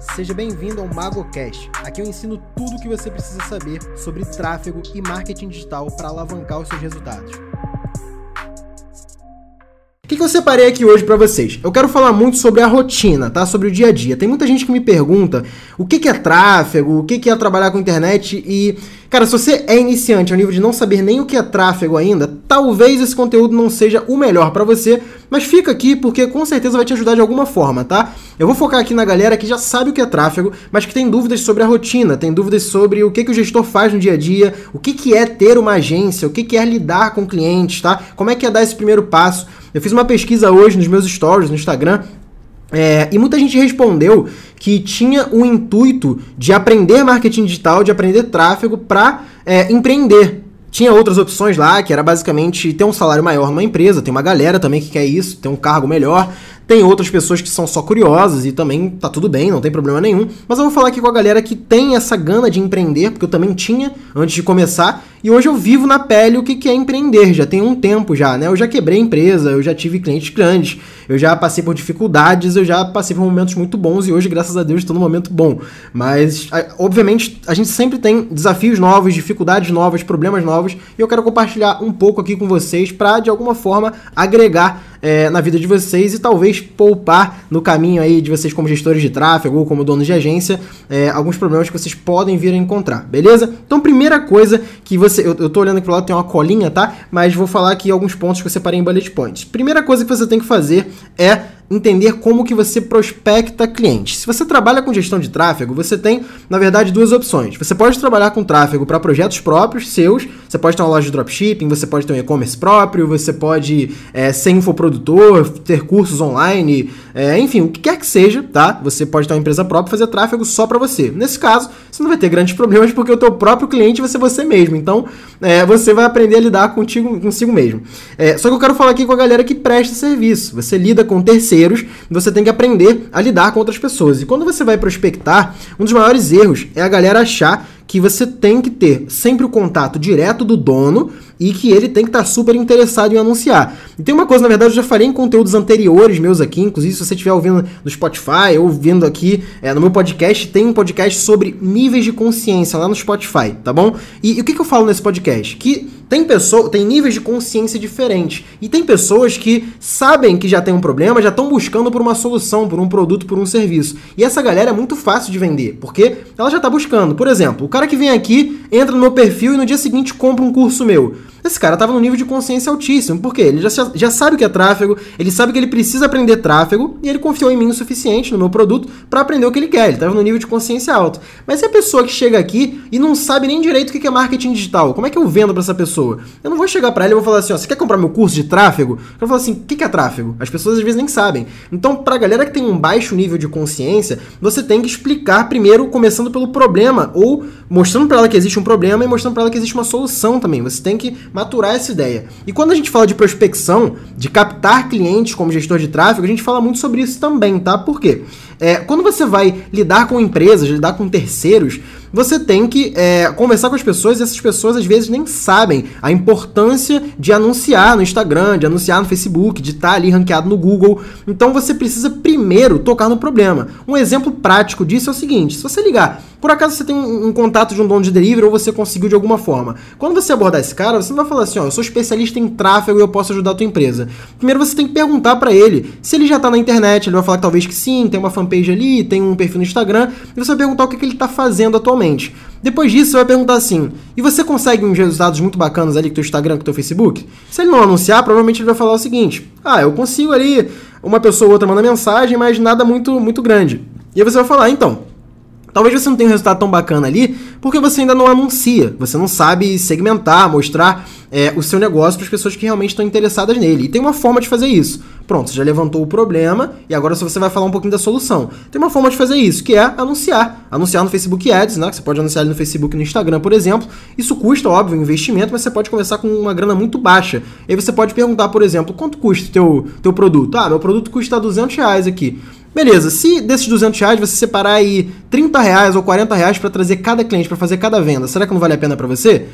Seja bem-vindo ao MagoCast. Aqui eu ensino tudo o que você precisa saber sobre tráfego e marketing digital para alavancar os seus resultados. O que, que eu separei aqui hoje para vocês? Eu quero falar muito sobre a rotina, tá? Sobre o dia a dia. Tem muita gente que me pergunta o que, que é tráfego, o que, que é trabalhar com internet e Cara, se você é iniciante ao nível de não saber nem o que é tráfego ainda, talvez esse conteúdo não seja o melhor para você, mas fica aqui porque com certeza vai te ajudar de alguma forma, tá? Eu vou focar aqui na galera que já sabe o que é tráfego, mas que tem dúvidas sobre a rotina, tem dúvidas sobre o que, que o gestor faz no dia a dia, o que, que é ter uma agência, o que, que é lidar com clientes, tá? Como é que é dar esse primeiro passo. Eu fiz uma pesquisa hoje nos meus stories no Instagram é, e muita gente respondeu que tinha o intuito de aprender marketing digital, de aprender tráfego para é, empreender. Tinha outras opções lá, que era basicamente ter um salário maior numa empresa, tem uma galera também que quer isso, ter um cargo melhor. Tem outras pessoas que são só curiosas e também tá tudo bem, não tem problema nenhum. Mas eu vou falar aqui com a galera que tem essa gana de empreender, porque eu também tinha antes de começar. E hoje eu vivo na pele o que é empreender, já tem um tempo já, né? Eu já quebrei empresa, eu já tive clientes grandes, eu já passei por dificuldades, eu já passei por momentos muito bons e hoje, graças a Deus, estou num momento bom. Mas, obviamente, a gente sempre tem desafios novos, dificuldades novas, problemas novos, e eu quero compartilhar um pouco aqui com vocês para, de alguma forma, agregar é, na vida de vocês e talvez poupar no caminho aí de vocês como gestores de tráfego ou como donos de agência é, alguns problemas que vocês podem vir a encontrar, beleza? Então, primeira coisa que você. Eu, eu tô olhando aqui pro lado, tem uma colinha, tá? Mas vou falar aqui alguns pontos que eu separei em bullet points. Primeira coisa que você tem que fazer é entender como que você prospecta clientes. Se você trabalha com gestão de tráfego, você tem, na verdade, duas opções. Você pode trabalhar com tráfego para projetos próprios, seus, você pode ter uma loja de dropshipping, você pode ter um e-commerce próprio, você pode é, ser infoprodutor, ter cursos online, é, enfim, o que quer que seja, tá? Você pode ter uma empresa própria fazer tráfego só para você. Nesse caso, você não vai ter grandes problemas porque o teu próprio cliente vai ser você mesmo. Então, é, você vai aprender a lidar contigo, consigo mesmo. É, só que eu quero falar aqui com a galera que presta serviço. Você lida com terceiros você tem que aprender a lidar com outras pessoas. E quando você vai prospectar, um dos maiores erros é a galera achar que você tem que ter sempre o contato direto do dono e que ele tem que estar tá super interessado em anunciar. E tem uma coisa, na verdade, eu já falei em conteúdos anteriores meus aqui, inclusive se você estiver ouvindo no Spotify ou ouvindo aqui é, no meu podcast, tem um podcast sobre níveis de consciência lá no Spotify, tá bom? E, e o que, que eu falo nesse podcast? Que tem pessoa, tem níveis de consciência diferentes. E tem pessoas que sabem que já tem um problema, já estão buscando por uma solução, por um produto, por um serviço. E essa galera é muito fácil de vender, porque ela já está buscando. Por exemplo, o cara que vem aqui, entra no meu perfil e no dia seguinte compra um curso meu. Esse cara estava no nível de consciência altíssimo, porque ele já, já sabe o que é tráfego, ele sabe que ele precisa aprender tráfego e ele confiou em mim o suficiente no meu produto para aprender o que ele quer. Ele estava no nível de consciência alto. Mas se a pessoa que chega aqui e não sabe nem direito o que é marketing digital, como é que eu vendo para essa pessoa? Eu não vou chegar para ela e vou falar assim: ó, você quer comprar meu curso de tráfego? Eu vou falar assim: o que é tráfego? As pessoas às vezes nem sabem. Então, para a galera que tem um baixo nível de consciência, você tem que explicar primeiro, começando pelo problema, ou mostrando para ela que existe um problema e mostrando para ela que existe uma solução também. Você tem que maturar essa ideia. E quando a gente fala de prospecção, de captar clientes como gestor de tráfego, a gente fala muito sobre isso também, tá? Por quê? É, quando você vai lidar com empresas, lidar com terceiros, você tem que é, conversar com as pessoas e essas pessoas às vezes nem sabem a importância de anunciar no Instagram, de anunciar no Facebook, de estar tá ali ranqueado no Google. Então você precisa primeiro tocar no problema. Um exemplo prático disso é o seguinte: se você ligar, por acaso você tem um, um contato de um dono de delivery ou você conseguiu de alguma forma. Quando você abordar esse cara, você não vai falar assim: ó, eu sou especialista em tráfego e eu posso ajudar a tua empresa. Primeiro você tem que perguntar para ele se ele já tá na internet. Ele vai falar que talvez que sim, tem uma fanpage ali, tem um perfil no Instagram. E você vai perguntar o que, que ele tá fazendo atualmente. Depois disso, você vai perguntar assim: e você consegue uns resultados muito bacanas ali com o teu Instagram, com o teu Facebook? Se ele não anunciar, provavelmente ele vai falar o seguinte: ah, eu consigo ali, uma pessoa ou outra manda mensagem, mas nada muito, muito grande. E aí você vai falar: então, Talvez você não tenha um resultado tão bacana ali, porque você ainda não anuncia, você não sabe segmentar, mostrar é, o seu negócio para as pessoas que realmente estão interessadas nele. E tem uma forma de fazer isso. Pronto, você já levantou o problema e agora você vai falar um pouquinho da solução. Tem uma forma de fazer isso, que é anunciar. Anunciar no Facebook Ads, né? Você pode anunciar ali no Facebook e no Instagram, por exemplo. Isso custa, óbvio, um investimento, mas você pode começar com uma grana muito baixa. E aí você pode perguntar, por exemplo, quanto custa o teu, teu produto? Ah, meu produto custa 200 reais aqui. Beleza, se desses 200 reais você separar aí 30 reais ou 40 reais para trazer cada cliente, para fazer cada venda, será que não vale a pena para você?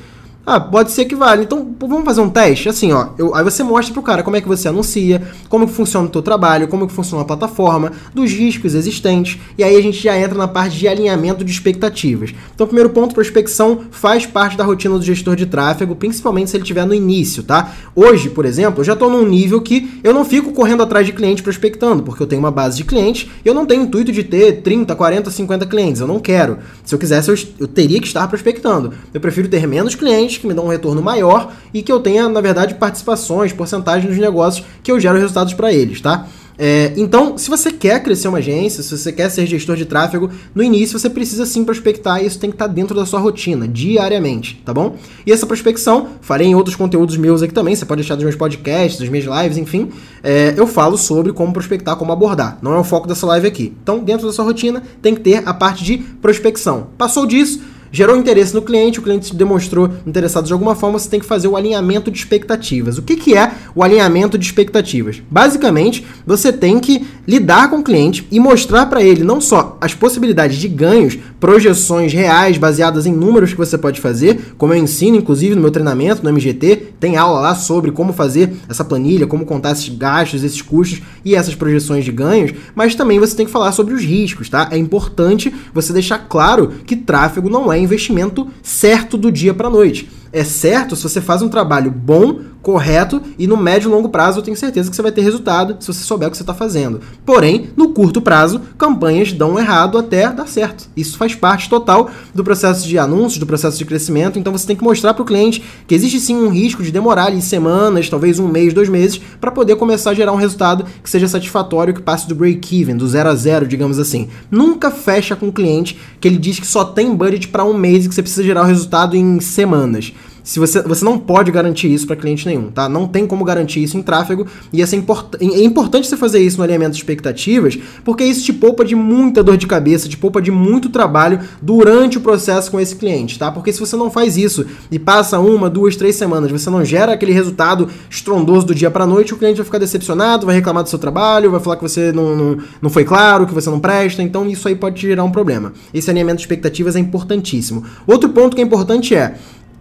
Ah, pode ser que vale. Então, vamos fazer um teste? Assim, ó. Eu, aí você mostra pro cara como é que você anuncia, como que funciona o teu trabalho, como que funciona a plataforma, dos riscos existentes. E aí a gente já entra na parte de alinhamento de expectativas. Então, primeiro ponto, prospecção faz parte da rotina do gestor de tráfego, principalmente se ele estiver no início, tá? Hoje, por exemplo, eu já estou num nível que eu não fico correndo atrás de cliente prospectando, porque eu tenho uma base de clientes e eu não tenho intuito de ter 30, 40, 50 clientes. Eu não quero. Se eu quisesse, eu, eu teria que estar prospectando. Eu prefiro ter menos clientes que me dão um retorno maior e que eu tenha, na verdade, participações, porcentagem nos negócios que eu gero resultados para eles, tá? É, então, se você quer crescer uma agência, se você quer ser gestor de tráfego, no início você precisa sim prospectar e isso tem que estar tá dentro da sua rotina, diariamente, tá bom? E essa prospecção, farei em outros conteúdos meus aqui também, você pode deixar dos meus podcasts, das minhas lives, enfim, é, eu falo sobre como prospectar, como abordar. Não é o foco dessa live aqui. Então, dentro da sua rotina, tem que ter a parte de prospecção. Passou disso, Gerou interesse no cliente, o cliente se demonstrou interessado de alguma forma, você tem que fazer o alinhamento de expectativas. O que, que é o alinhamento de expectativas? Basicamente, você tem que lidar com o cliente e mostrar para ele não só as possibilidades de ganhos, projeções reais baseadas em números que você pode fazer, como eu ensino inclusive no meu treinamento no MGT, tem aula lá sobre como fazer essa planilha, como contar esses gastos, esses custos e essas projeções de ganhos, mas também você tem que falar sobre os riscos, tá? É importante você deixar claro que tráfego não é investimento certo do dia para noite é certo se você faz um trabalho bom, correto e no médio e longo prazo eu tenho certeza que você vai ter resultado se você souber o que você está fazendo. Porém, no curto prazo, campanhas dão errado até dar certo. Isso faz parte total do processo de anúncios, do processo de crescimento. Então você tem que mostrar para o cliente que existe sim um risco de demorar ali semanas, talvez um mês, dois meses, para poder começar a gerar um resultado que seja satisfatório, que passe do break-even, do zero a zero, digamos assim. Nunca fecha com o cliente que ele diz que só tem budget para um mês e que você precisa gerar o resultado em semanas. Se você, você não pode garantir isso para cliente nenhum, tá? Não tem como garantir isso em tráfego e essa é, import, é importante você fazer isso no alinhamento de expectativas, porque isso te poupa de muita dor de cabeça, te poupa de muito trabalho durante o processo com esse cliente, tá? Porque se você não faz isso e passa uma, duas, três semanas, você não gera aquele resultado estrondoso do dia para noite, o cliente vai ficar decepcionado, vai reclamar do seu trabalho, vai falar que você não, não, não foi claro, que você não presta, então isso aí pode gerar um problema. Esse alinhamento de expectativas é importantíssimo. Outro ponto que é importante é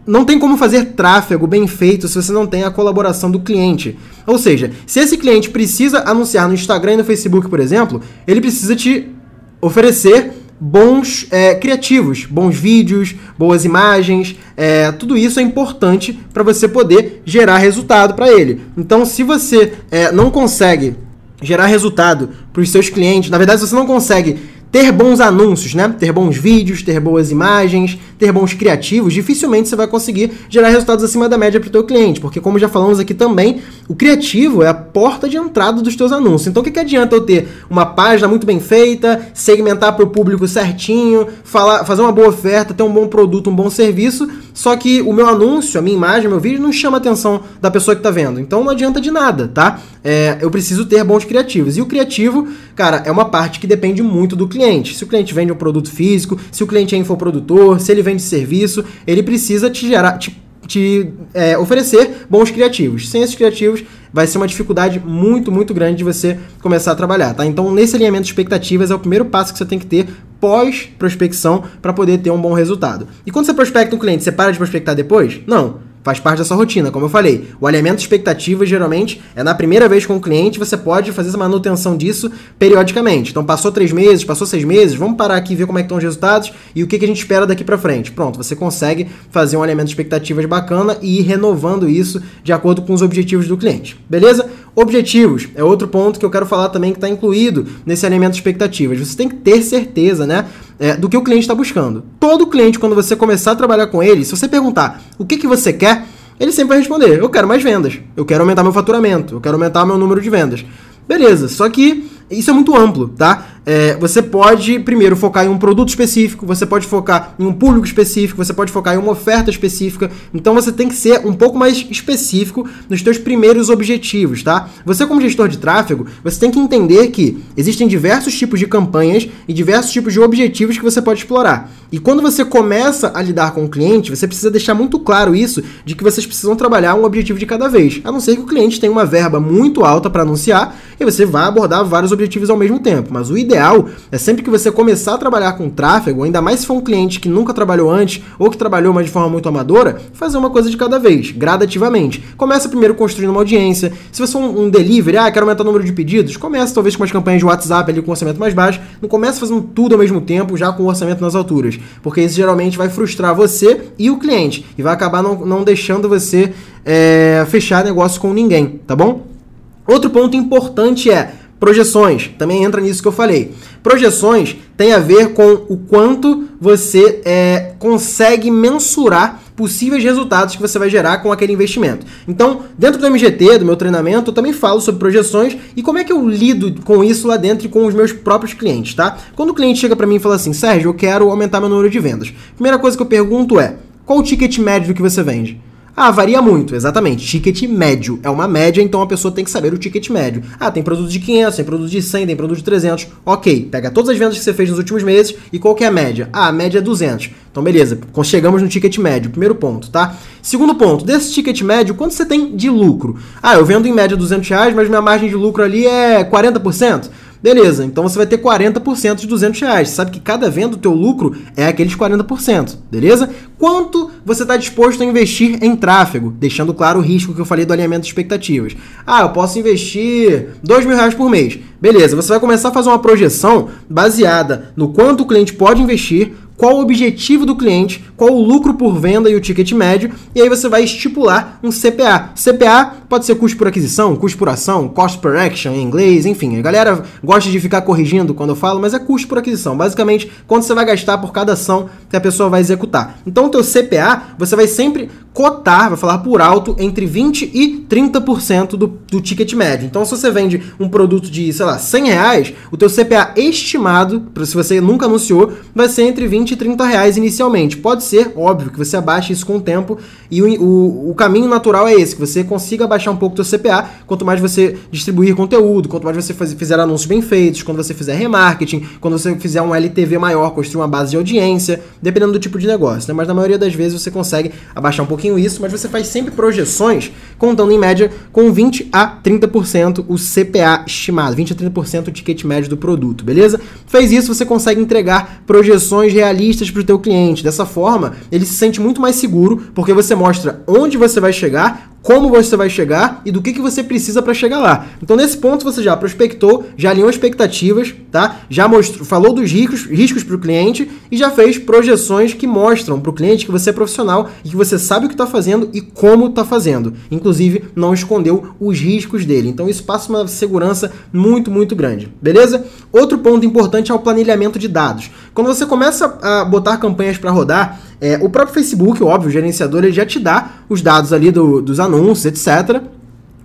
não tem como fazer tráfego bem feito se você não tem a colaboração do cliente. Ou seja, se esse cliente precisa anunciar no Instagram e no Facebook, por exemplo, ele precisa te oferecer bons é, criativos, bons vídeos, boas imagens, é, tudo isso é importante para você poder gerar resultado para ele. Então, se você é, não consegue gerar resultado para os seus clientes, na verdade, se você não consegue ter bons anúncios, né? Ter bons vídeos, ter boas imagens, ter bons criativos, dificilmente você vai conseguir gerar resultados acima da média para o teu cliente, porque como já falamos aqui também, o criativo é a porta de entrada dos teus anúncios. Então o que, que adianta eu ter uma página muito bem feita, segmentar para o público certinho, falar, fazer uma boa oferta, ter um bom produto, um bom serviço, só que o meu anúncio, a minha imagem, meu vídeo não chama a atenção da pessoa que está vendo. Então não adianta de nada, tá? É, eu preciso ter bons criativos. E o criativo, cara, é uma parte que depende muito do cliente. Se o cliente vende um produto físico, se o cliente é infoprodutor, se ele vende serviço, ele precisa te gerar, te, te é, oferecer bons criativos. Sem esses criativos, vai ser uma dificuldade muito, muito grande de você começar a trabalhar, tá? Então, nesse alinhamento de expectativas é o primeiro passo que você tem que ter pós-prospecção para poder ter um bom resultado. E quando você prospecta um cliente, você para de prospectar depois? Não. Faz parte da sua rotina, como eu falei. O alinhamento de expectativas geralmente é na primeira vez com o cliente, você pode fazer essa manutenção disso periodicamente. Então passou três meses, passou seis meses, vamos parar aqui e ver como é que estão os resultados e o que, que a gente espera daqui para frente. Pronto, você consegue fazer um alinhamento de expectativas bacana e ir renovando isso de acordo com os objetivos do cliente. Beleza? Objetivos é outro ponto que eu quero falar também que está incluído nesse alinhamento de expectativas. Você tem que ter certeza, né? É, do que o cliente está buscando. Todo cliente, quando você começar a trabalhar com ele, se você perguntar o que, que você quer, ele sempre vai responder: eu quero mais vendas, eu quero aumentar meu faturamento, eu quero aumentar meu número de vendas. Beleza, só que isso é muito amplo, tá? É, você pode, primeiro, focar em um produto específico, você pode focar em um público específico, você pode focar em uma oferta específica. Então você tem que ser um pouco mais específico nos seus primeiros objetivos, tá? Você, como gestor de tráfego, você tem que entender que existem diversos tipos de campanhas e diversos tipos de objetivos que você pode explorar. E quando você começa a lidar com o cliente, você precisa deixar muito claro isso de que vocês precisam trabalhar um objetivo de cada vez. A não ser que o cliente tenha uma verba muito alta para anunciar e você vá abordar vários objetivos ao mesmo tempo. Mas o ideal ideal é sempre que você começar a trabalhar com tráfego, ainda mais se for um cliente que nunca trabalhou antes ou que trabalhou, mas de forma muito amadora, fazer uma coisa de cada vez, gradativamente. Começa primeiro construindo uma audiência. Se você for um, um delivery, ah, quero aumentar o número de pedidos, começa talvez com umas campanhas de WhatsApp ali com orçamento mais baixo. Não começa fazendo tudo ao mesmo tempo, já com o orçamento nas alturas. Porque isso geralmente vai frustrar você e o cliente. E vai acabar não, não deixando você é, fechar negócio com ninguém, tá bom? Outro ponto importante é projeções. Também entra nisso que eu falei. Projeções tem a ver com o quanto você é, consegue mensurar possíveis resultados que você vai gerar com aquele investimento. Então, dentro do MGT, do meu treinamento, eu também falo sobre projeções e como é que eu lido com isso lá dentro e com os meus próprios clientes, tá? Quando o cliente chega para mim e fala assim, Sérgio, eu quero aumentar meu número de vendas. Primeira coisa que eu pergunto é, qual o ticket médio que você vende? Ah, varia muito, exatamente. Ticket médio. É uma média, então a pessoa tem que saber o ticket médio. Ah, tem produto de 500, tem produto de 100, tem produto de 300. Ok, pega todas as vendas que você fez nos últimos meses e qual que é a média? Ah, a média é 200. Então, beleza, chegamos no ticket médio, primeiro ponto, tá? Segundo ponto, desse ticket médio, quanto você tem de lucro? Ah, eu vendo em média 200 reais, mas minha margem de lucro ali é 40%. Beleza, então você vai ter 40% de 200 reais. Você sabe que cada venda, o teu lucro é aqueles 40%, beleza? Quanto você está disposto a investir em tráfego? Deixando claro o risco que eu falei do alinhamento de expectativas. Ah, eu posso investir 2 mil reais por mês. Beleza, você vai começar a fazer uma projeção baseada no quanto o cliente pode investir, qual o objetivo do cliente, qual o lucro por venda e o ticket médio, e aí você vai estipular um CPA. CPA pode ser custo por aquisição, custo por ação, cost per action em inglês, enfim. A galera gosta de ficar corrigindo quando eu falo, mas é custo por aquisição. Basicamente, quanto você vai gastar por cada ação que a pessoa vai executar. Então, o teu CPA, você vai sempre cotar, vai falar por alto, entre 20% e 30% do, do ticket médio. Então, se você vende um produto de, sei lá, 100 reais, o teu CPA estimado, se você nunca anunciou, vai ser entre 20 e 30 reais inicialmente. Pode ser, óbvio, que você abaixe isso com o tempo e o, o, o caminho natural é esse, que você consiga abaixar um pouco o teu CPA, quanto mais você distribuir conteúdo, quanto mais você fizer anúncios bem feitos, quando você fizer remarketing, quando você fizer um LTV maior, construir uma base de audiência, dependendo do tipo de negócio, né? Mas na maioria das vezes você consegue abaixar um pouquinho isso, mas você faz sempre projeções contando em média com 20 a 30% o CPA estimado, 20 a 30% o ticket médio do produto, beleza? Fez isso, você consegue entregar projeções realistas para o teu cliente. Dessa forma, ele se sente muito mais seguro, porque você mostra onde você vai chegar, como você vai chegar e do que, que você precisa para chegar lá. Então, nesse ponto, você já prospectou, já alinhou expectativas, tá? Já mostrou, falou dos riscos, riscos para o cliente e já fez projeções que mostram para o cliente que você é profissional e que você sabe o que está fazendo e como está fazendo. Inclusive, não escondeu os riscos dele. Então, isso passa uma segurança muito, muito grande. Beleza? Outro ponto importante é o planilhamento de dados. Quando você começa a botar campanhas para rodar, é, o próprio Facebook, óbvio, o gerenciador, ele já te dá os dados ali do, dos anúncios, etc.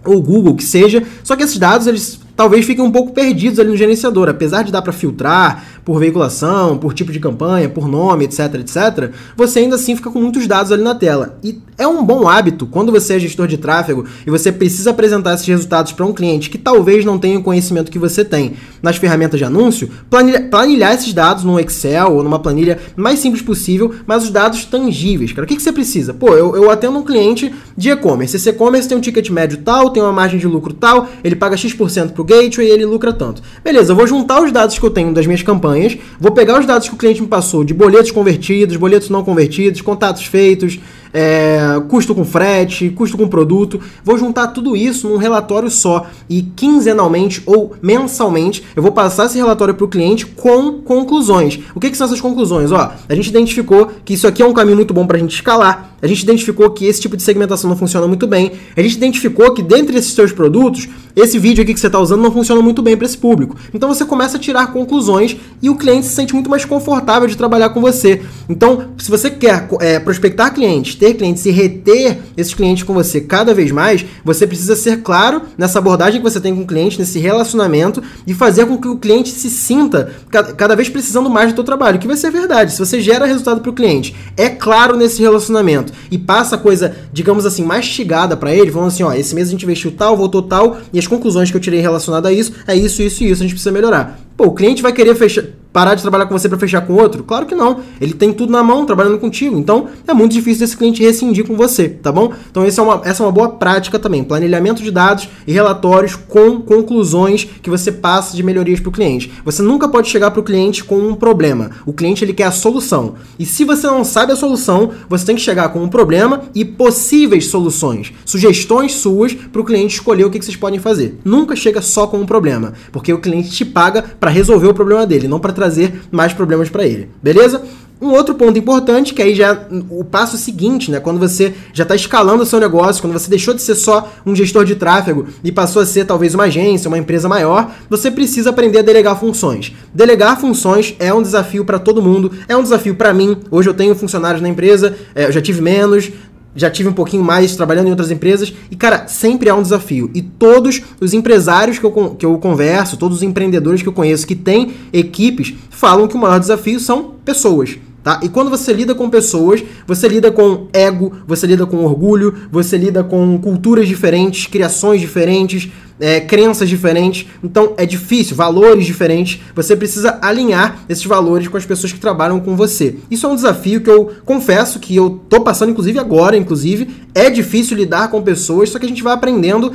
Ou Google, que seja. Só que esses dados, eles talvez fiquem um pouco perdidos ali no gerenciador. Apesar de dar para filtrar por veiculação, por tipo de campanha, por nome, etc, etc, você ainda assim fica com muitos dados ali na tela. E é um bom hábito quando você é gestor de tráfego e você precisa apresentar esses resultados para um cliente que talvez não tenha o conhecimento que você tem nas ferramentas de anúncio, planilhar, planilhar esses dados no Excel ou numa planilha mais simples possível, mas os dados tangíveis. Cara, o que, que você precisa? Pô, eu, eu atendo um cliente de e-commerce. Esse e-commerce tem um ticket médio tal, tem uma margem de lucro tal, ele paga X% pro gateway e ele lucra tanto. Beleza, eu vou juntar os dados que eu tenho das minhas campanhas, vou pegar os dados que o cliente me passou de boletos convertidos, boletos não convertidos, contatos feitos, é, custo com frete, custo com produto. Vou juntar tudo isso num relatório só e quinzenalmente ou mensalmente eu vou passar esse relatório para o cliente com conclusões. O que, que, são essas conclusões? Ó, a gente identificou que isso aqui é um caminho muito bom para a gente escalar. A gente identificou que esse tipo de segmentação não funciona muito bem. A gente identificou que dentre esses seus produtos, esse vídeo aqui que você está usando não funciona muito bem para esse público. Então você começa a tirar conclusões e o cliente se sente muito mais confortável de trabalhar com você. Então, se você quer é, prospectar clientes, ter clientes e reter esses clientes com você cada vez mais, você precisa ser claro nessa abordagem que você tem com o cliente, nesse relacionamento e fazer com que o cliente se sinta cada vez precisando mais do seu trabalho, que vai ser verdade. Se você gera resultado para o cliente, é claro nesse relacionamento e passa a coisa, digamos assim, mastigada para ele, falando assim, ó, esse mês a gente investiu tal, voltou tal, e as conclusões que eu tirei relacionadas a isso é isso, isso e isso, a gente precisa melhorar. Pô, o cliente vai querer fechar parar de trabalhar com você para fechar com outro? Claro que não. Ele tem tudo na mão trabalhando contigo. Então é muito difícil desse cliente rescindir com você, tá bom? Então essa é uma, essa é uma boa prática também. Planilhamento de dados e relatórios com conclusões que você passa de melhorias para o cliente. Você nunca pode chegar para o cliente com um problema. O cliente ele quer a solução. E se você não sabe a solução, você tem que chegar com um problema e possíveis soluções, sugestões suas para o cliente escolher o que, que vocês podem fazer. Nunca chega só com um problema, porque o cliente te paga para resolver o problema dele, não para trazer mais problemas para ele. Beleza? Um outro ponto importante, que aí já é o passo seguinte, né? Quando você já está escalando o seu negócio, quando você deixou de ser só um gestor de tráfego e passou a ser talvez uma agência, uma empresa maior, você precisa aprender a delegar funções. Delegar funções é um desafio para todo mundo, é um desafio para mim. Hoje eu tenho funcionários na empresa, é, eu já tive menos, já tive um pouquinho mais trabalhando em outras empresas e, cara, sempre há um desafio. E todos os empresários que eu, que eu converso, todos os empreendedores que eu conheço que têm equipes, falam que o maior desafio são pessoas. Tá? E quando você lida com pessoas, você lida com ego, você lida com orgulho, você lida com culturas diferentes, criações diferentes, é, crenças diferentes, então é difícil, valores diferentes, você precisa alinhar esses valores com as pessoas que trabalham com você. Isso é um desafio que eu confesso que eu tô passando, inclusive agora, inclusive, é difícil lidar com pessoas, só que a gente vai aprendendo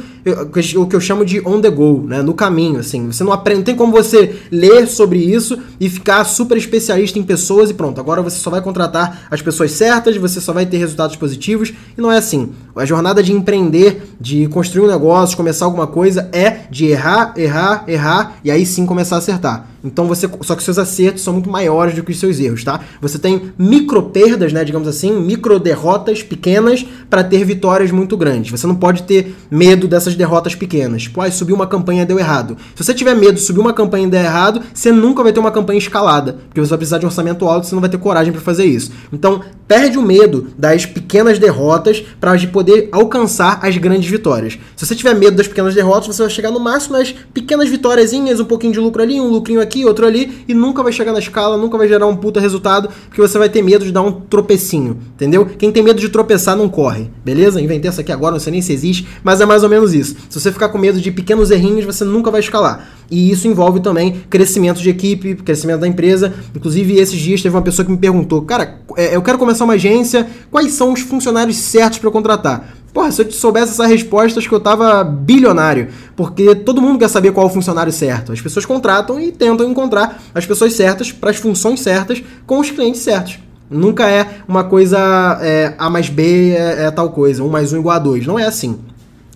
o que eu chamo de on the go, né, no caminho, assim, você não aprende, tem como você ler sobre isso e ficar super especialista em pessoas e pronto, agora você só vai contratar as pessoas certas, você só vai ter resultados positivos, e não é assim. A jornada de empreender, de construir um negócio, de começar alguma coisa, é de errar, errar, errar e aí sim começar a acertar. Então você. Só que seus acertos são muito maiores do que os seus erros, tá? Você tem micro perdas, né? Digamos assim, micro derrotas pequenas para ter vitórias muito grandes. Você não pode ter medo dessas derrotas pequenas. Tipo, ah, subiu uma campanha deu errado. Se você tiver medo de subir uma campanha e der errado, você nunca vai ter uma campanha escalada. Porque você vai precisar de um orçamento alto e você não vai ter coragem para fazer isso. Então, perde o medo das pequenas derrotas para poder alcançar as grandes vitórias. Se você tiver medo das pequenas derrotas, você vai chegar no máximo nas pequenas vitóriazinhas, um pouquinho de lucro ali, um lucrinho aqui aqui, outro ali, e nunca vai chegar na escala, nunca vai gerar um puta resultado, porque você vai ter medo de dar um tropecinho, entendeu? Quem tem medo de tropeçar não corre, beleza? Inventei essa aqui agora, não sei nem se existe, mas é mais ou menos isso. Se você ficar com medo de pequenos errinhos, você nunca vai escalar. E isso envolve também crescimento de equipe, crescimento da empresa. Inclusive, esses dias teve uma pessoa que me perguntou: Cara, é, eu quero começar uma agência, quais são os funcionários certos para contratar? Porra, se eu soubesse essa resposta, acho que eu tava bilionário. Porque todo mundo quer saber qual é o funcionário certo. As pessoas contratam e tentam encontrar as pessoas certas para as funções certas com os clientes certos. Nunca é uma coisa é, A mais B é, é tal coisa, 1 mais 1 igual a 2. Não é assim,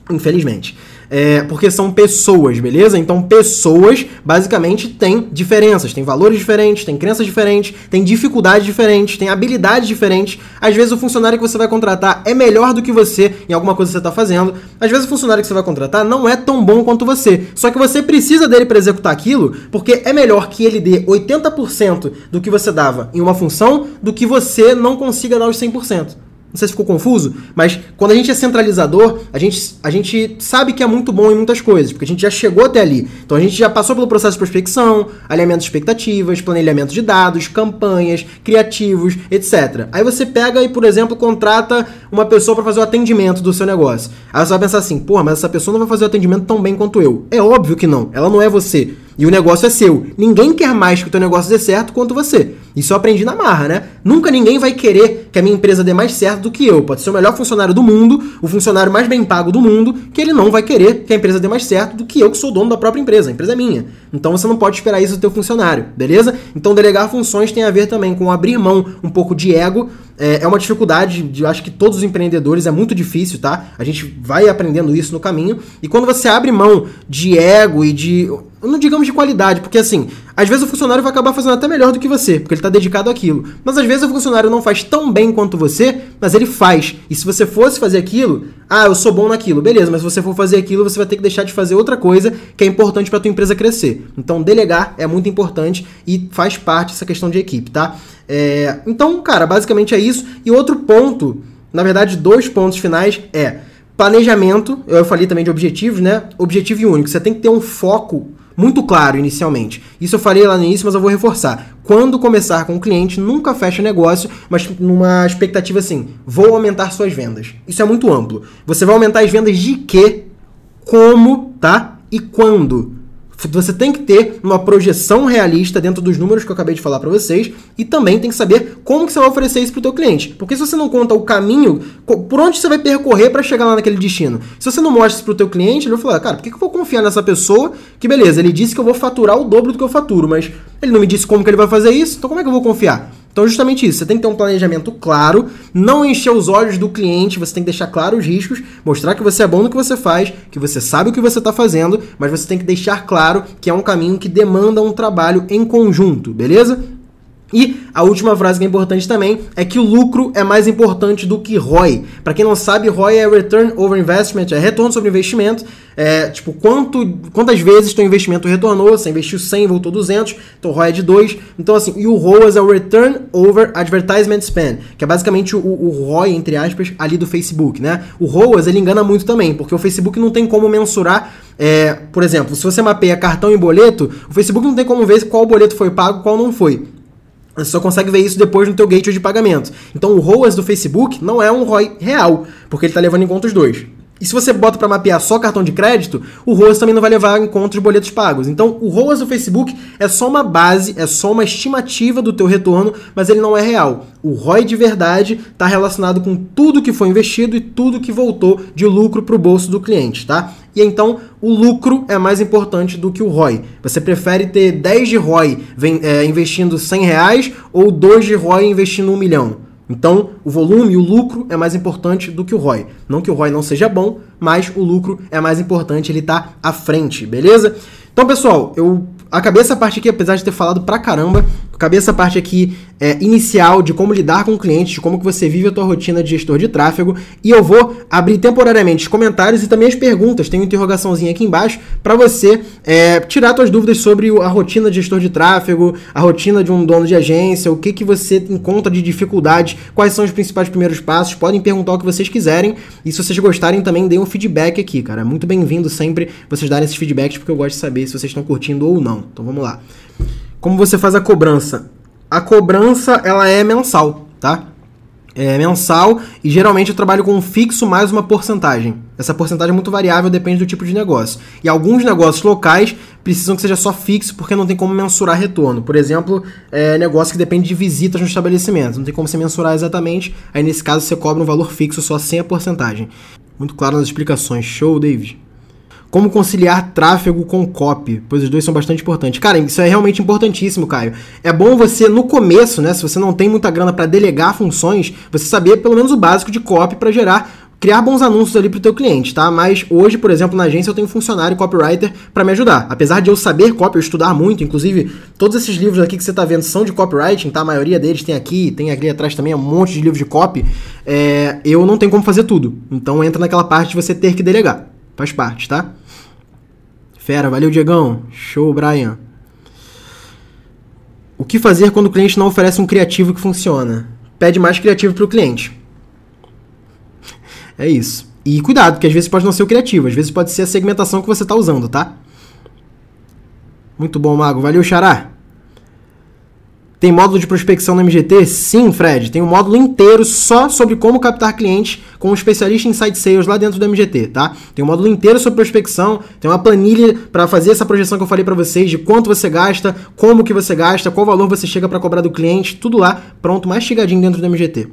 infelizmente. É, porque são pessoas, beleza? Então, pessoas basicamente têm diferenças, têm valores diferentes, têm crenças diferentes, têm dificuldades diferentes, têm habilidades diferentes. Às vezes, o funcionário que você vai contratar é melhor do que você em alguma coisa que você está fazendo. Às vezes, o funcionário que você vai contratar não é tão bom quanto você. Só que você precisa dele para executar aquilo, porque é melhor que ele dê 80% do que você dava em uma função do que você não consiga dar os 100%. Não sei se ficou confuso, mas quando a gente é centralizador, a gente, a gente sabe que é muito bom em muitas coisas, porque a gente já chegou até ali. Então a gente já passou pelo processo de prospecção, alinhamento de expectativas, planejamento de dados, campanhas, criativos, etc. Aí você pega e, por exemplo, contrata uma pessoa para fazer o atendimento do seu negócio. Aí você vai pensar assim, porra, mas essa pessoa não vai fazer o atendimento tão bem quanto eu. É óbvio que não, ela não é você. E o negócio é seu. Ninguém quer mais que o teu negócio dê certo quanto você. Isso eu aprendi na marra, né? Nunca ninguém vai querer que a minha empresa dê mais certo do que eu. Pode ser o melhor funcionário do mundo, o funcionário mais bem pago do mundo, que ele não vai querer que a empresa dê mais certo do que eu, que sou dono da própria empresa. A empresa é minha. Então você não pode esperar isso do teu funcionário, beleza? Então delegar funções tem a ver também com abrir mão um pouco de ego. É, é uma dificuldade, eu acho que todos os empreendedores é muito difícil, tá? A gente vai aprendendo isso no caminho. E quando você abre mão de ego e de não digamos de qualidade, porque assim, às vezes o funcionário vai acabar fazendo até melhor do que você, porque ele está dedicado àquilo. Mas às vezes o funcionário não faz tão bem quanto você, mas ele faz. E se você fosse fazer aquilo, ah, eu sou bom naquilo, beleza, mas se você for fazer aquilo, você vai ter que deixar de fazer outra coisa que é importante para tua empresa crescer. Então, delegar é muito importante e faz parte dessa questão de equipe, tá? É, então, cara, basicamente é isso. E outro ponto, na verdade, dois pontos finais é planejamento. Eu falei também de objetivos, né? Objetivo único. Você tem que ter um foco muito claro inicialmente. Isso eu falei lá no início, mas eu vou reforçar. Quando começar com o cliente, nunca fecha negócio, mas numa expectativa assim: vou aumentar suas vendas. Isso é muito amplo. Você vai aumentar as vendas de quê? Como, tá? E quando? Você tem que ter uma projeção realista dentro dos números que eu acabei de falar para vocês e também tem que saber como que você vai oferecer isso para o teu cliente. Porque se você não conta o caminho, por onde você vai percorrer para chegar lá naquele destino. Se você não mostra isso para o teu cliente, ele vai falar, cara, por que, que eu vou confiar nessa pessoa que, beleza, ele disse que eu vou faturar o dobro do que eu faturo, mas ele não me disse como que ele vai fazer isso, então como é que eu vou confiar? Então, justamente isso, você tem que ter um planejamento claro, não encher os olhos do cliente, você tem que deixar claro os riscos, mostrar que você é bom no que você faz, que você sabe o que você está fazendo, mas você tem que deixar claro que é um caminho que demanda um trabalho em conjunto, beleza? E a última frase que é importante também é que o lucro é mais importante do que ROI. Para quem não sabe, ROI é Return Over Investment, é retorno sobre investimento. É, tipo, quanto, quantas vezes teu investimento retornou, você investiu 100, voltou 200, então ROI é de 2. Então, assim, e o ROAS é o Return Over Advertisement Spend, que é basicamente o, o ROI, entre aspas, ali do Facebook, né? O ROAS, ele engana muito também, porque o Facebook não tem como mensurar é, por exemplo, se você mapeia cartão e boleto, o Facebook não tem como ver qual boleto foi pago qual não foi. Você só consegue ver isso depois no teu gateway de pagamento. Então o ROAS do Facebook não é um ROI real, porque ele está levando em conta os dois. E se você bota para mapear só cartão de crédito, o ROAS também não vai levar em conta os boletos pagos. Então, o ROAS do Facebook é só uma base, é só uma estimativa do teu retorno, mas ele não é real. O ROI de verdade está relacionado com tudo que foi investido e tudo que voltou de lucro para o bolso do cliente, tá? E então o lucro é mais importante do que o ROI. Você prefere ter 10 de ROI investindo 100 reais ou 2 de ROI investindo 1 milhão? Então, o volume o lucro é mais importante do que o ROI. Não que o ROI não seja bom, mas o lucro é mais importante, ele está à frente, beleza? Então, pessoal, eu acabei essa parte aqui, apesar de ter falado pra caramba, acabei essa parte aqui é, inicial de como lidar com clientes, de como que você vive a tua rotina de gestor de tráfego, e eu vou abrir temporariamente os comentários e também as perguntas, tem uma interrogaçãozinha aqui embaixo, para você é, tirar suas dúvidas sobre a rotina de gestor de tráfego, a rotina de um dono de agência, o que, que você encontra de dificuldade, quais são os principais primeiros passos, podem perguntar o que vocês quiserem, e se vocês gostarem também deem um feedback aqui, cara, muito bem-vindo sempre vocês darem esses feedbacks, porque eu gosto de saber se vocês estão curtindo ou não. Então vamos lá. Como você faz a cobrança? A cobrança ela é mensal, tá? É mensal e geralmente eu trabalho com um fixo mais uma porcentagem. Essa porcentagem é muito variável, depende do tipo de negócio. E alguns negócios locais precisam que seja só fixo porque não tem como mensurar retorno. Por exemplo, é negócio que depende de visitas no estabelecimento. Não tem como você mensurar exatamente. Aí nesse caso você cobra um valor fixo só sem a porcentagem. Muito claro nas explicações. Show, David. Como conciliar tráfego com copy, pois os dois são bastante importantes. Cara, isso é realmente importantíssimo, Caio. É bom você, no começo, né, se você não tem muita grana para delegar funções, você saber pelo menos o básico de copy para gerar criar bons anúncios ali para o teu cliente, tá? Mas hoje, por exemplo, na agência eu tenho um funcionário copywriter para me ajudar. Apesar de eu saber copy, eu estudar muito, inclusive todos esses livros aqui que você está vendo são de copywriting, tá? A maioria deles tem aqui, tem ali atrás também um monte de livros de copy. É, eu não tenho como fazer tudo. Então entra naquela parte de você ter que delegar. Faz parte, tá? Fera, valeu Diegão. Show, Brian. O que fazer quando o cliente não oferece um criativo que funciona? Pede mais criativo para o cliente. É isso. E cuidado, porque às vezes pode não ser o criativo, às vezes pode ser a segmentação que você está usando, tá? Muito bom, Mago. Valeu, Xará. Tem módulo de prospecção no MGT? Sim, Fred. Tem um módulo inteiro só sobre como captar clientes com um especialista em site sales lá dentro do MGT, tá? Tem um módulo inteiro sobre prospecção, tem uma planilha para fazer essa projeção que eu falei para vocês de quanto você gasta, como que você gasta, qual valor você chega para cobrar do cliente, tudo lá pronto, mastigadinho dentro do MGT.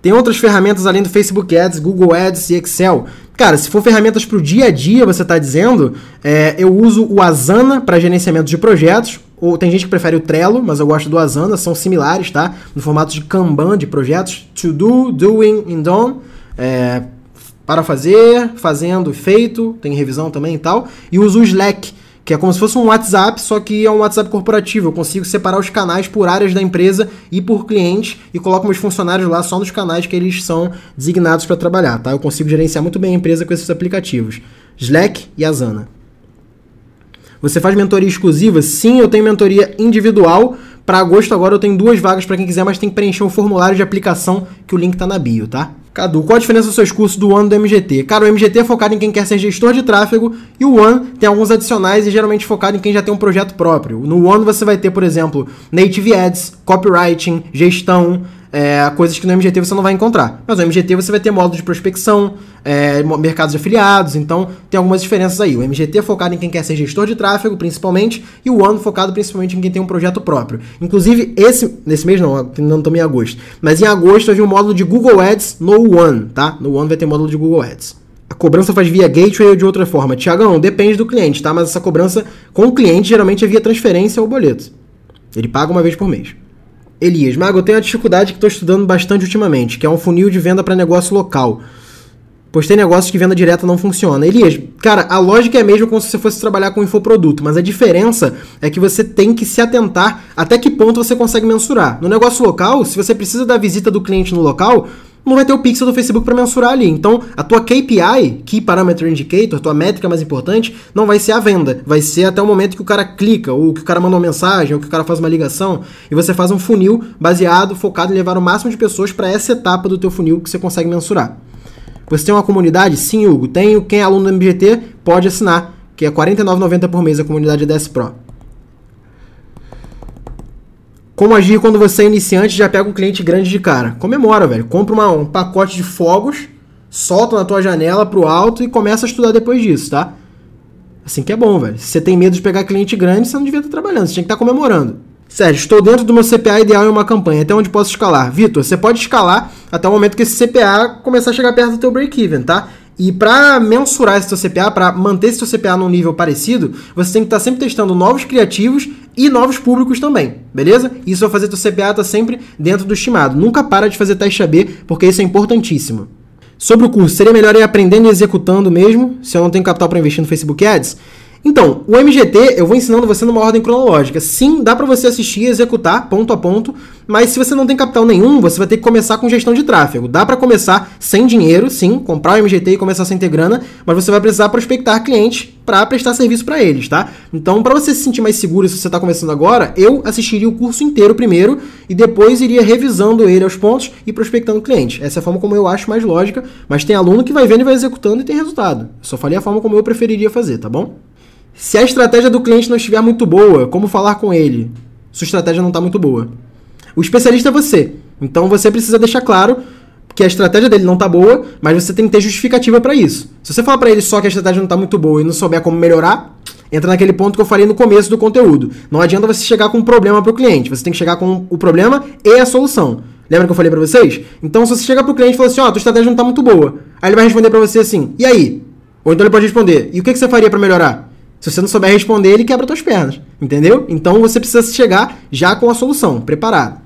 Tem outras ferramentas além do Facebook Ads, Google Ads e Excel. Cara, se for ferramentas para o dia a dia, você está dizendo, é, eu uso o Asana para gerenciamento de projetos, ou tem gente que prefere o Trello, mas eu gosto do Asana, são similares, tá? No formato de Kanban de projetos, to do, doing and done, é, para fazer, fazendo, feito, tem revisão também e tal. E uso o Slack, que é como se fosse um WhatsApp, só que é um WhatsApp corporativo. Eu consigo separar os canais por áreas da empresa e por clientes e coloco meus funcionários lá só nos canais que eles são designados para trabalhar, tá? Eu consigo gerenciar muito bem a empresa com esses aplicativos. Slack e Asana. Você faz mentoria exclusiva? Sim, eu tenho mentoria individual. Para agosto agora eu tenho duas vagas para quem quiser, mas tem que preencher um formulário de aplicação que o link tá na bio, tá? Cadu, qual a diferença dos seus cursos do One do MGT? Cara, o MGT é focado em quem quer ser gestor de tráfego e o One tem alguns adicionais e geralmente focado em quem já tem um projeto próprio. No One você vai ter, por exemplo, Native Ads, Copywriting, gestão, é, coisas que no MGT você não vai encontrar. Mas no MGT você vai ter módulo de prospecção, é, mercados de afiliados, então tem algumas diferenças aí. O MGT é focado em quem quer ser gestor de tráfego, principalmente, e o One focado principalmente em quem tem um projeto próprio. Inclusive, esse, nesse mês não, não estamos em agosto, mas em agosto vai vir um módulo de Google Ads no One, tá? No One vai ter módulo de Google Ads. A cobrança faz via gateway ou de outra forma? Tiagão, depende do cliente, tá? Mas essa cobrança com o cliente geralmente é via transferência ou boleto. Ele paga uma vez por mês. Elias, Mago, eu tenho uma dificuldade que estou estudando bastante ultimamente, que é um funil de venda para negócio local. Pois tem negócios que venda direta não funciona. Elias, cara, a lógica é a mesma como se você fosse trabalhar com infoproduto, mas a diferença é que você tem que se atentar até que ponto você consegue mensurar. No negócio local, se você precisa da visita do cliente no local, não vai ter o pixel do Facebook para mensurar ali. Então, a tua KPI, Key Parameter Indicator, tua métrica mais importante, não vai ser a venda, vai ser até o momento que o cara clica, ou que o cara manda uma mensagem, ou que o cara faz uma ligação, e você faz um funil baseado, focado em levar o máximo de pessoas para essa etapa do teu funil que você consegue mensurar. Você tem uma comunidade? Sim, Hugo. Tenho. Quem é aluno do MGT pode assinar, que é R$ 49,90 por mês a comunidade DS Pro. Como agir quando você é iniciante e já pega um cliente grande de cara? Comemora, velho. Compra uma, um pacote de fogos, solta na tua janela pro alto e começa a estudar depois disso, tá? Assim que é bom, velho. Se você tem medo de pegar cliente grande, você não devia estar trabalhando, você tinha que estar comemorando. Sérgio, estou dentro do meu CPA ideal em uma campanha, até onde posso escalar? Vitor, você pode escalar até o momento que esse CPA começar a chegar perto do teu break-even, tá? E para mensurar esse seu CPA, para manter esse seu CPA num nível parecido, você tem que estar tá sempre testando novos criativos e novos públicos também, beleza? Isso vai fazer teu CPA estar tá sempre dentro do estimado. Nunca para de fazer teste AB, porque isso é importantíssimo. Sobre o curso, seria melhor ir aprendendo e executando mesmo, se eu não tenho capital para investir no Facebook Ads? Então, o MGT eu vou ensinando você numa ordem cronológica. Sim, dá para você assistir e executar ponto a ponto, mas se você não tem capital nenhum, você vai ter que começar com gestão de tráfego. Dá para começar sem dinheiro, sim, comprar o MGT e começar sem ter grana, mas você vai precisar prospectar clientes para prestar serviço para eles, tá? Então, para você se sentir mais seguro se você está começando agora, eu assistiria o curso inteiro primeiro e depois iria revisando ele aos pontos e prospectando cliente. Essa é a forma como eu acho mais lógica, mas tem aluno que vai vendo e vai executando e tem resultado. Só falei a forma como eu preferiria fazer, tá bom? Se a estratégia do cliente não estiver muito boa, como falar com ele? Sua estratégia não está muito boa. O especialista é você. Então você precisa deixar claro que a estratégia dele não está boa, mas você tem que ter justificativa para isso. Se você falar para ele só que a estratégia não está muito boa e não souber como melhorar, entra naquele ponto que eu falei no começo do conteúdo. Não adianta você chegar com um problema para o cliente, você tem que chegar com o problema e a solução. Lembra que eu falei para vocês? Então, se você chegar para o cliente e falar assim, ó, oh, tua estratégia não está muito boa, aí ele vai responder para você assim, e aí? Ou então ele pode responder, e o que, que você faria para melhorar? Se você não souber responder, ele quebra suas pernas. Entendeu? Então você precisa chegar já com a solução, preparado.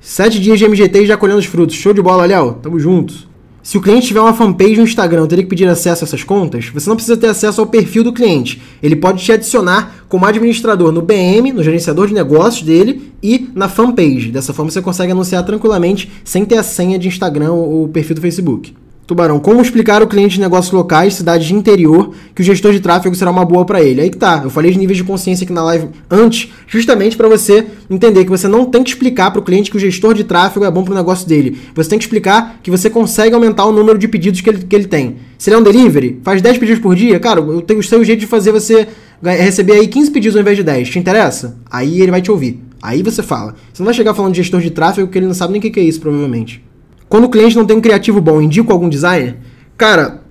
Sete dias de MGT já colhendo os frutos. Show de bola, Léo. Tamo juntos. Se o cliente tiver uma fanpage no Instagram, teria que pedir acesso a essas contas? Você não precisa ter acesso ao perfil do cliente. Ele pode te adicionar como administrador no BM, no gerenciador de negócios dele e na fanpage. Dessa forma você consegue anunciar tranquilamente sem ter a senha de Instagram ou o perfil do Facebook. Tubarão, como explicar o cliente de negócios locais, cidades de interior, que o gestor de tráfego será uma boa para ele? Aí que tá. Eu falei de níveis de consciência aqui na live antes, justamente para você entender que você não tem que explicar para o cliente que o gestor de tráfego é bom para o negócio dele. Você tem que explicar que você consegue aumentar o número de pedidos que ele, que ele tem. Se ele é um delivery, faz 10 pedidos por dia, cara, eu tenho o seu jeito de fazer você receber aí 15 pedidos ao invés de 10. Te interessa? Aí ele vai te ouvir. Aí você fala. Você não vai chegar falando de gestor de tráfego porque ele não sabe nem o que é isso, provavelmente. Quando o cliente não tem um criativo bom, indico algum designer? Cara,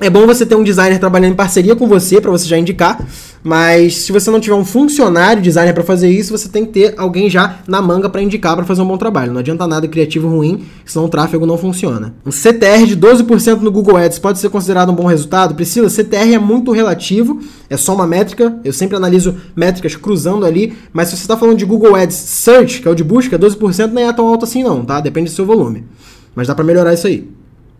é bom você ter um designer trabalhando em parceria com você para você já indicar, mas se você não tiver um funcionário designer para fazer isso, você tem que ter alguém já na manga para indicar para fazer um bom trabalho. Não adianta nada criativo ruim, senão o tráfego não funciona. Um CTR de 12% no Google Ads pode ser considerado um bom resultado? Priscila, CTR é muito relativo, é só uma métrica. Eu sempre analiso métricas cruzando ali, mas se você está falando de Google Ads Search, que é o de busca, 12% nem é tão alto assim não, tá? Depende do seu volume. Mas dá para melhorar isso aí.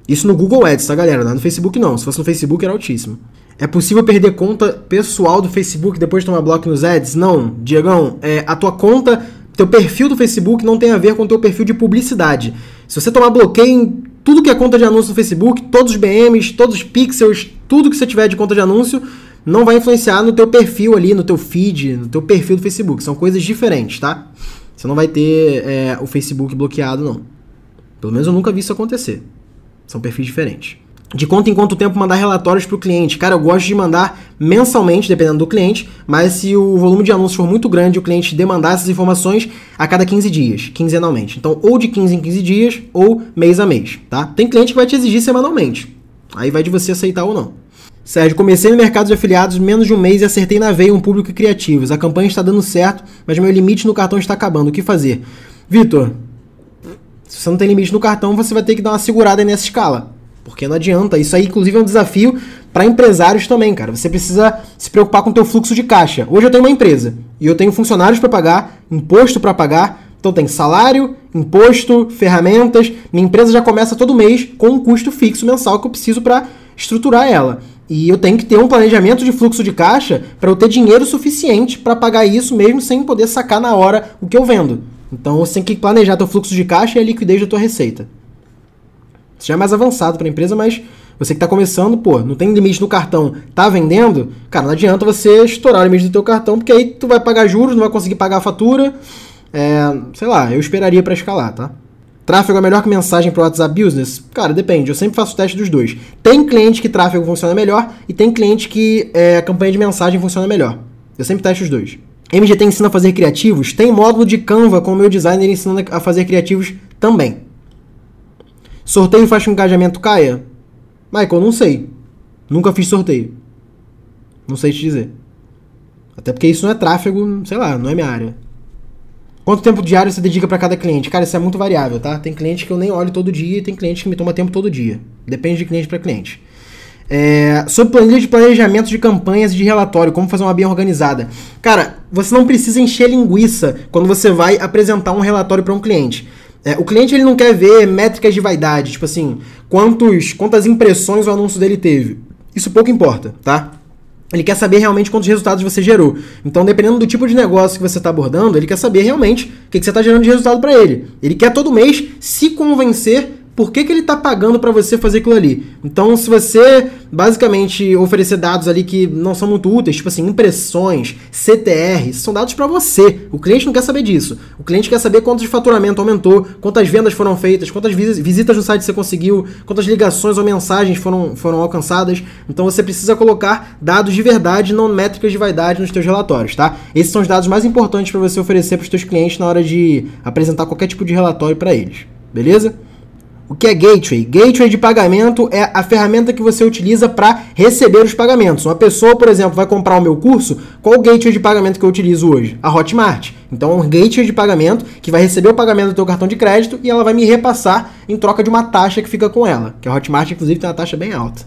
Isso no Google Ads, tá, galera? Não é no Facebook, não. Se fosse no Facebook, era altíssimo. É possível perder conta pessoal do Facebook depois de tomar bloco nos ads? Não, Diegão. É, a tua conta, teu perfil do Facebook não tem a ver com o teu perfil de publicidade. Se você tomar bloqueio em tudo que é conta de anúncio no Facebook, todos os BMs, todos os pixels, tudo que você tiver de conta de anúncio, não vai influenciar no teu perfil ali, no teu feed, no teu perfil do Facebook. São coisas diferentes, tá? Você não vai ter é, o Facebook bloqueado, não. Pelo menos eu nunca vi isso acontecer. São perfis diferentes. de quanto em quanto tempo mandar relatórios para o cliente. Cara, eu gosto de mandar mensalmente, dependendo do cliente, mas se o volume de anúncios for muito grande, o cliente demandar essas informações a cada 15 dias, quinzenalmente. Então, ou de 15 em 15 dias, ou mês a mês, tá? Tem cliente que vai te exigir semanalmente. Aí vai de você aceitar ou não. Sérgio, comecei no mercado de afiliados menos de um mês e acertei na veia um público criativos. A campanha está dando certo, mas meu limite no cartão está acabando. O que fazer? Vitor, se você não tem limite no cartão, você vai ter que dar uma segurada nessa escala. Porque não adianta. Isso aí, inclusive, é um desafio para empresários também, cara. Você precisa se preocupar com o teu fluxo de caixa. Hoje eu tenho uma empresa e eu tenho funcionários para pagar, imposto para pagar. Então tem salário, imposto, ferramentas. Minha empresa já começa todo mês com um custo fixo mensal que eu preciso para estruturar ela. E eu tenho que ter um planejamento de fluxo de caixa para eu ter dinheiro suficiente para pagar isso mesmo sem poder sacar na hora o que eu vendo. Então você tem que planejar teu fluxo de caixa e a liquidez da tua receita. Isso já é mais avançado para a empresa, mas você que está começando, pô, não tem limite no cartão, tá vendendo, cara, não adianta você estourar o limite do teu cartão, porque aí tu vai pagar juros, não vai conseguir pagar a fatura. É, sei lá, eu esperaria para escalar, tá? Tráfego é melhor que mensagem para o WhatsApp Business? Cara, depende. Eu sempre faço teste dos dois. Tem cliente que tráfego funciona melhor e tem cliente que é, campanha de mensagem funciona melhor. Eu sempre testo os dois. MGT ensina a fazer criativos? Tem módulo de Canva com o meu designer ensinando a fazer criativos também. Sorteio faz com que o engajamento caia? Michael, não sei. Nunca fiz sorteio. Não sei te dizer. Até porque isso não é tráfego, sei lá, não é minha área. Quanto tempo diário você dedica para cada cliente? Cara, isso é muito variável, tá? Tem cliente que eu nem olho todo dia e tem cliente que me toma tempo todo dia. Depende de cliente para cliente. É, sobre planilha de planejamento de campanhas e de relatório, como fazer uma bem organizada. Cara, você não precisa encher linguiça quando você vai apresentar um relatório para um cliente. É, o cliente ele não quer ver métricas de vaidade, tipo assim, quantos, quantas impressões o anúncio dele teve. Isso pouco importa, tá? Ele quer saber realmente quantos resultados você gerou. Então, dependendo do tipo de negócio que você está abordando, ele quer saber realmente o que, que você está gerando de resultado para ele. Ele quer todo mês se convencer por que, que ele está pagando para você fazer aquilo ali. Então, se você basicamente oferecer dados ali que não são muito úteis, tipo assim, impressões, CTR, são dados para você. O cliente não quer saber disso. O cliente quer saber quanto de faturamento aumentou, quantas vendas foram feitas, quantas visitas no site você conseguiu, quantas ligações ou mensagens foram, foram alcançadas. Então, você precisa colocar dados de verdade, não métricas de vaidade nos seus relatórios, tá? Esses são os dados mais importantes para você oferecer para os seus clientes na hora de apresentar qualquer tipo de relatório para eles. Beleza? O que é gateway? Gateway de pagamento é a ferramenta que você utiliza para receber os pagamentos. Uma pessoa, por exemplo, vai comprar o meu curso, qual o gateway de pagamento que eu utilizo hoje? A Hotmart. Então, é um gateway de pagamento que vai receber o pagamento do teu cartão de crédito e ela vai me repassar em troca de uma taxa que fica com ela. Que a Hotmart, inclusive, tem uma taxa bem alta.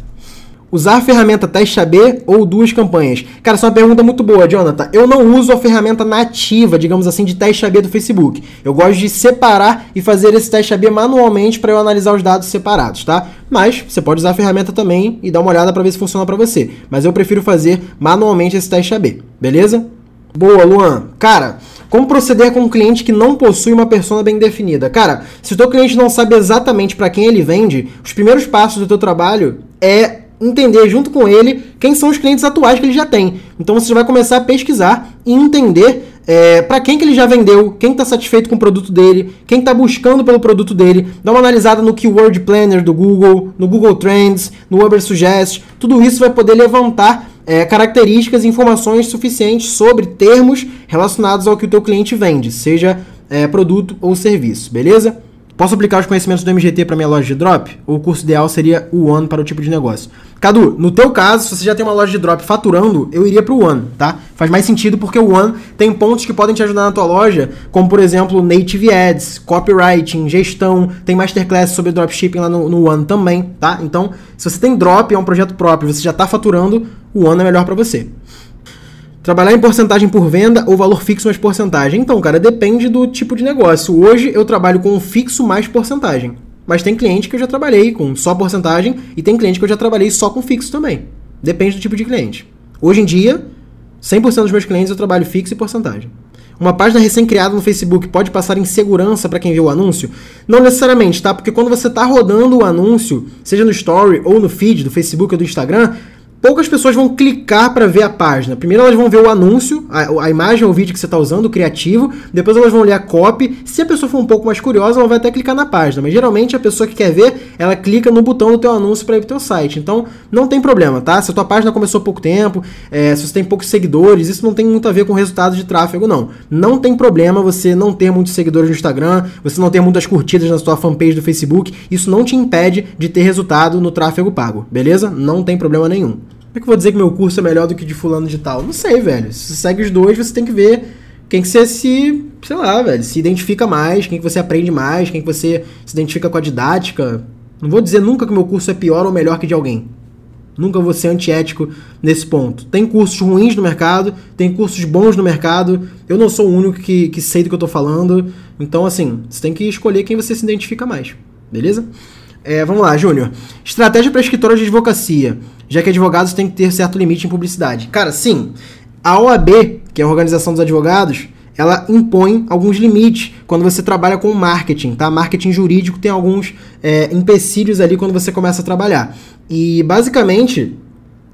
Usar a ferramenta Teste AB ou duas campanhas? Cara, essa é uma pergunta muito boa, Jonathan. Eu não uso a ferramenta nativa, digamos assim, de teste AB do Facebook. Eu gosto de separar e fazer esse teste AB manualmente para eu analisar os dados separados, tá? Mas você pode usar a ferramenta também e dar uma olhada para ver se funciona para você. Mas eu prefiro fazer manualmente esse teste AB, beleza? Boa, Luan. Cara, como proceder com um cliente que não possui uma persona bem definida? Cara, se o teu cliente não sabe exatamente para quem ele vende, os primeiros passos do teu trabalho é entender junto com ele quem são os clientes atuais que ele já tem. Então você vai começar a pesquisar e entender é, para quem que ele já vendeu, quem está satisfeito com o produto dele, quem está buscando pelo produto dele. Dá uma analisada no Keyword Planner do Google, no Google Trends, no Uber Suggest. Tudo isso vai poder levantar é, características e informações suficientes sobre termos relacionados ao que o teu cliente vende, seja é, produto ou serviço, beleza? Posso aplicar os conhecimentos do MGT para minha loja de drop? Ou o curso ideal seria o One para o tipo de negócio? Cadu, no teu caso, se você já tem uma loja de drop faturando, eu iria para o One, tá? Faz mais sentido porque o One tem pontos que podem te ajudar na tua loja, como por exemplo Native Ads, Copywriting, gestão, tem Masterclass sobre dropshipping lá no, no One também, tá? Então, se você tem drop, é um projeto próprio, você já está faturando, o One é melhor para você. Trabalhar em porcentagem por venda ou valor fixo mais porcentagem? Então, cara, depende do tipo de negócio. Hoje eu trabalho com fixo mais porcentagem. Mas tem cliente que eu já trabalhei com só porcentagem e tem cliente que eu já trabalhei só com fixo também. Depende do tipo de cliente. Hoje em dia, 100% dos meus clientes eu trabalho fixo e porcentagem. Uma página recém-criada no Facebook pode passar insegurança para quem vê o anúncio? Não necessariamente, tá? Porque quando você está rodando o anúncio, seja no story ou no feed do Facebook ou do Instagram, poucas pessoas vão clicar para ver a página. Primeiro elas vão ver o anúncio, a, a imagem ou o vídeo que você está usando, o criativo. Depois elas vão ler a copy. Se a pessoa for um pouco mais curiosa, ela vai até clicar na página. Mas geralmente a pessoa que quer ver, ela clica no botão do teu anúncio para ir pro teu site. Então não tem problema, tá? Se a tua página começou há pouco tempo, é, se você tem poucos seguidores, isso não tem muito a ver com o resultado de tráfego, não. Não tem problema você não ter muitos seguidores no Instagram, você não ter muitas curtidas na sua fanpage do Facebook. Isso não te impede de ter resultado no tráfego pago, beleza? Não tem problema nenhum. Como é que eu vou dizer que meu curso é melhor do que de fulano de tal? Não sei, velho. Se você segue os dois, você tem que ver quem que você se, sei lá, velho, se identifica mais, quem que você aprende mais, quem que você se identifica com a didática. Não vou dizer nunca que meu curso é pior ou melhor que de alguém. Nunca vou ser antiético nesse ponto. Tem cursos ruins no mercado, tem cursos bons no mercado. Eu não sou o único que, que sei do que eu tô falando. Então, assim, você tem que escolher quem você se identifica mais. Beleza? É, vamos lá, Júnior. Estratégia para escritório de advocacia, já que advogados têm que ter certo limite em publicidade. Cara, sim. A OAB, que é a Organização dos Advogados, ela impõe alguns limites quando você trabalha com marketing, tá? Marketing jurídico tem alguns é, empecilhos ali quando você começa a trabalhar. E basicamente,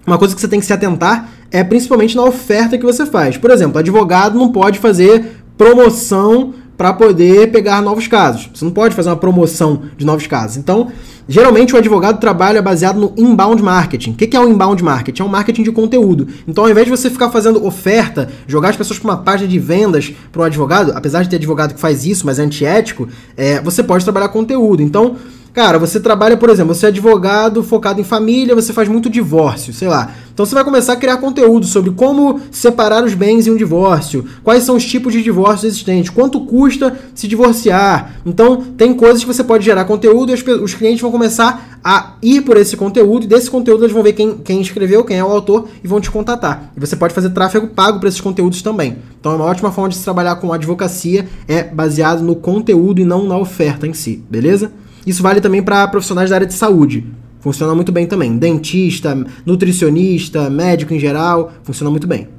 uma coisa que você tem que se atentar é principalmente na oferta que você faz. Por exemplo, advogado não pode fazer promoção para poder pegar novos casos. Você não pode fazer uma promoção de novos casos. Então, geralmente o advogado trabalha baseado no inbound marketing. O que é o inbound marketing? É um marketing de conteúdo. Então, ao invés de você ficar fazendo oferta, jogar as pessoas para uma página de vendas para o advogado, apesar de ter advogado que faz isso, mas é antiético, é, você pode trabalhar conteúdo. Então, Cara, você trabalha, por exemplo, você é advogado focado em família, você faz muito divórcio, sei lá. Então você vai começar a criar conteúdo sobre como separar os bens em um divórcio, quais são os tipos de divórcio existentes, quanto custa se divorciar. Então tem coisas que você pode gerar conteúdo e os, os clientes vão começar a ir por esse conteúdo e desse conteúdo eles vão ver quem, quem escreveu, quem é o autor e vão te contatar. E você pode fazer tráfego pago para esses conteúdos também. Então é uma ótima forma de se trabalhar com advocacia, é baseado no conteúdo e não na oferta em si, beleza? Isso vale também para profissionais da área de saúde. Funciona muito bem também. Dentista, nutricionista, médico em geral, funciona muito bem.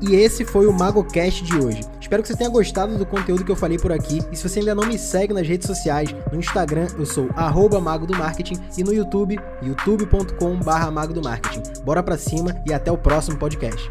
E esse foi o MagoCast de hoje. Espero que você tenha gostado do conteúdo que eu falei por aqui. E se você ainda não me segue nas redes sociais, no Instagram eu sou Mago do Marketing e no YouTube, youtube.com/mago do Marketing. Bora pra cima e até o próximo podcast.